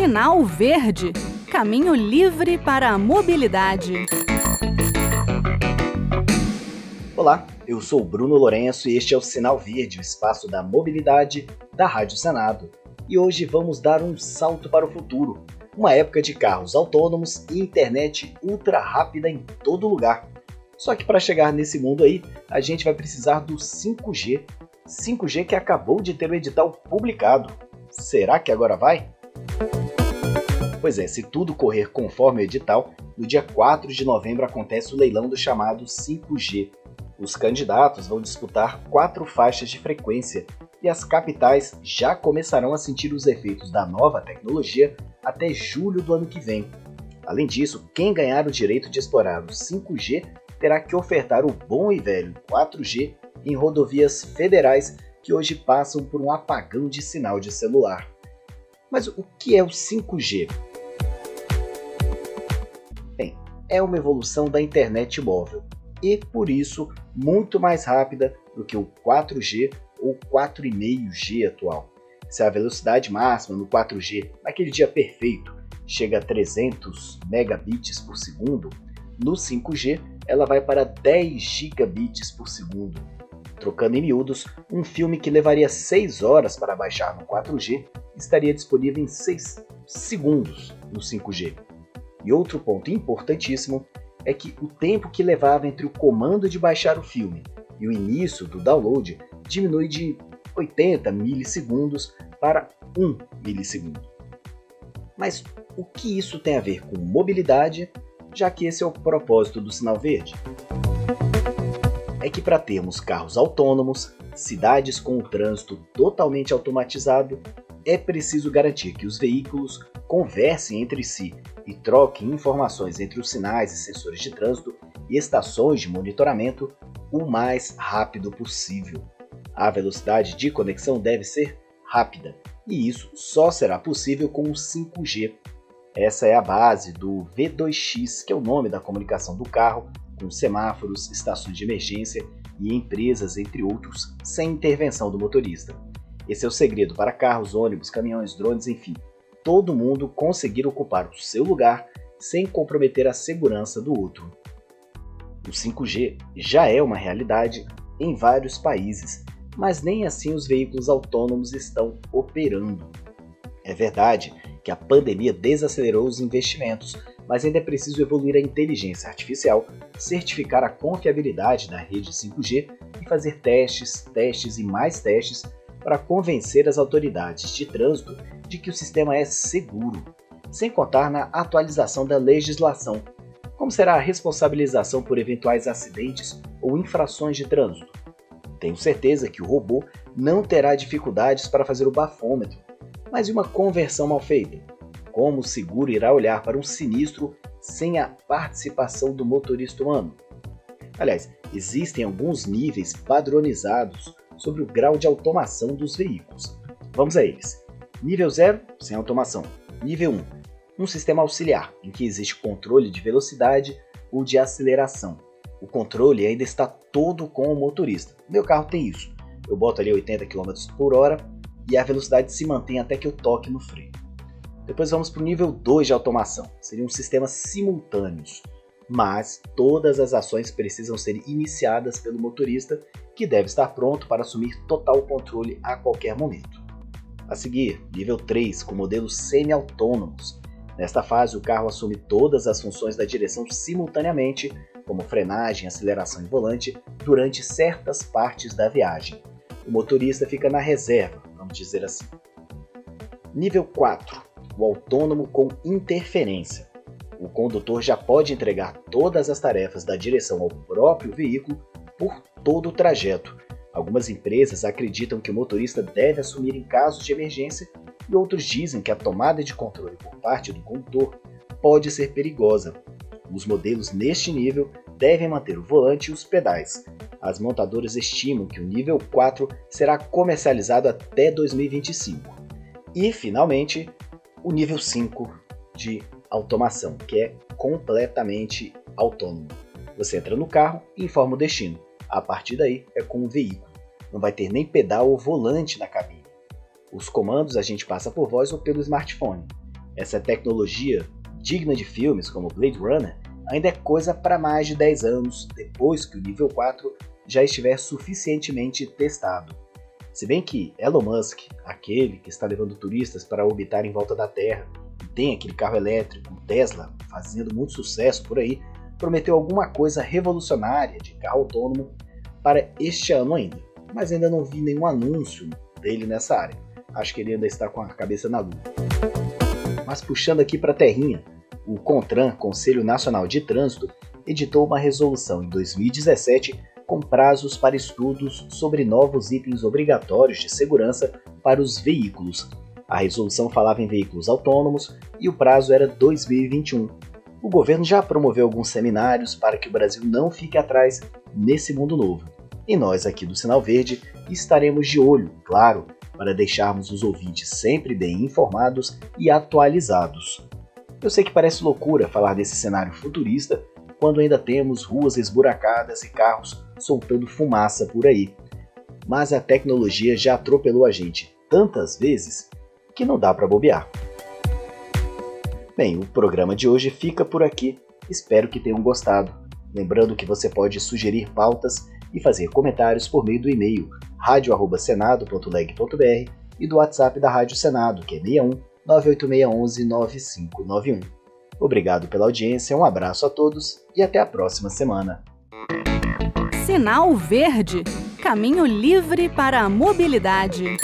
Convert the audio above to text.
Sinal Verde Caminho livre para a mobilidade. Olá, eu sou Bruno Lourenço e este é o Sinal Verde, o espaço da mobilidade da Rádio Senado. E hoje vamos dar um salto para o futuro, uma época de carros autônomos e internet ultra rápida em todo lugar. Só que para chegar nesse mundo aí, a gente vai precisar do 5G. 5G que acabou de ter o edital publicado. Será que agora vai? Pois é, se tudo correr conforme o edital, no dia 4 de novembro acontece o leilão do chamado 5G. Os candidatos vão disputar quatro faixas de frequência e as capitais já começarão a sentir os efeitos da nova tecnologia até julho do ano que vem. Além disso, quem ganhar o direito de explorar o 5G terá que ofertar o bom e velho 4G em rodovias federais que hoje passam por um apagão de sinal de celular. Mas o que é o 5G? Bem, é uma evolução da internet móvel e, por isso, muito mais rápida do que o 4G ou 4,5G atual. Se a velocidade máxima no 4G, naquele dia perfeito, chega a 300 megabits por segundo, no 5G ela vai para 10 gigabits por segundo. Trocando em miúdos, um filme que levaria 6 horas para baixar no 4G estaria disponível em 6 segundos no 5G. E outro ponto importantíssimo é que o tempo que levava entre o comando de baixar o filme e o início do download diminui de 80 milissegundos para 1 milissegundo. Mas o que isso tem a ver com mobilidade, já que esse é o propósito do sinal verde? É que para termos carros autônomos, cidades com o trânsito totalmente automatizado, é preciso garantir que os veículos conversem entre si e troquem informações entre os sinais e sensores de trânsito e estações de monitoramento o mais rápido possível. A velocidade de conexão deve ser rápida, e isso só será possível com o 5G. Essa é a base do V2X, que é o nome da comunicação do carro, com semáforos, estações de emergência e empresas, entre outros, sem intervenção do motorista. Esse é o segredo para carros, ônibus, caminhões, drones, enfim, todo mundo conseguir ocupar o seu lugar sem comprometer a segurança do outro. O 5G já é uma realidade em vários países, mas nem assim os veículos autônomos estão operando. É verdade que a pandemia desacelerou os investimentos, mas ainda é preciso evoluir a inteligência artificial, certificar a confiabilidade da rede 5G e fazer testes, testes e mais testes para convencer as autoridades de trânsito de que o sistema é seguro, sem contar na atualização da legislação. Como será a responsabilização por eventuais acidentes ou infrações de trânsito? Tenho certeza que o robô não terá dificuldades para fazer o bafômetro, mas e uma conversão mal feita? Como o seguro irá olhar para um sinistro sem a participação do motorista humano? Aliás, existem alguns níveis padronizados sobre o grau de automação dos veículos. Vamos a eles. Nível 0, sem automação. Nível 1, um sistema auxiliar, em que existe controle de velocidade ou de aceleração. O controle ainda está todo com o motorista. Meu carro tem isso. Eu boto ali 80 km por hora e a velocidade se mantém até que eu toque no freio. Depois vamos para o nível 2 de automação. Seriam sistemas simultâneos, mas todas as ações precisam ser iniciadas pelo motorista que deve estar pronto para assumir total controle a qualquer momento. A seguir, nível 3, com modelos semi-autônomos. Nesta fase, o carro assume todas as funções da direção simultaneamente, como frenagem, aceleração e volante, durante certas partes da viagem. O motorista fica na reserva, vamos dizer assim. Nível 4, o autônomo com interferência. O condutor já pode entregar todas as tarefas da direção ao próprio veículo por todo o trajeto. Algumas empresas acreditam que o motorista deve assumir em casos de emergência e outros dizem que a tomada de controle por parte do condutor pode ser perigosa. Os modelos neste nível devem manter o volante e os pedais. As montadoras estimam que o nível 4 será comercializado até 2025. E, finalmente, o nível 5 de automação, que é completamente autônomo. Você entra no carro e informa o destino. A partir daí é com o veículo. Não vai ter nem pedal ou volante na cabine. Os comandos a gente passa por voz ou pelo smartphone. Essa tecnologia, digna de filmes como Blade Runner, ainda é coisa para mais de 10 anos depois que o nível 4 já estiver suficientemente testado. Se bem que Elon Musk, aquele que está levando turistas para orbitar em volta da Terra, e tem aquele carro elétrico, Tesla, fazendo muito sucesso por aí, prometeu alguma coisa revolucionária de carro autônomo para este ano ainda, mas ainda não vi nenhum anúncio dele nessa área. Acho que ele ainda está com a cabeça na lua. Mas puxando aqui para a terrinha, o CONTRAN, Conselho Nacional de Trânsito, editou uma resolução em 2017 com prazos para estudos sobre novos itens obrigatórios de segurança para os veículos. A resolução falava em veículos autônomos e o prazo era 2021. O governo já promoveu alguns seminários para que o Brasil não fique atrás nesse mundo novo. E nós aqui do Sinal Verde estaremos de olho, claro, para deixarmos os ouvintes sempre bem informados e atualizados. Eu sei que parece loucura falar desse cenário futurista quando ainda temos ruas esburacadas e carros soltando fumaça por aí. Mas a tecnologia já atropelou a gente tantas vezes que não dá para bobear. Bem, o programa de hoje fica por aqui. Espero que tenham gostado. Lembrando que você pode sugerir pautas e fazer comentários por meio do e-mail radio@senado.leg.br e do WhatsApp da Rádio Senado, que é 61 98611 9591. Obrigado pela audiência, um abraço a todos e até a próxima semana. Sinal Verde Caminho livre para a mobilidade.